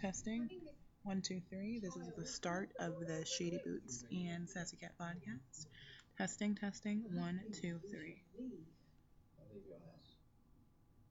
Testing. One, two, three. This is the start of the Shady Boots and Sassy Cat podcast. Testing, testing. One, two, three.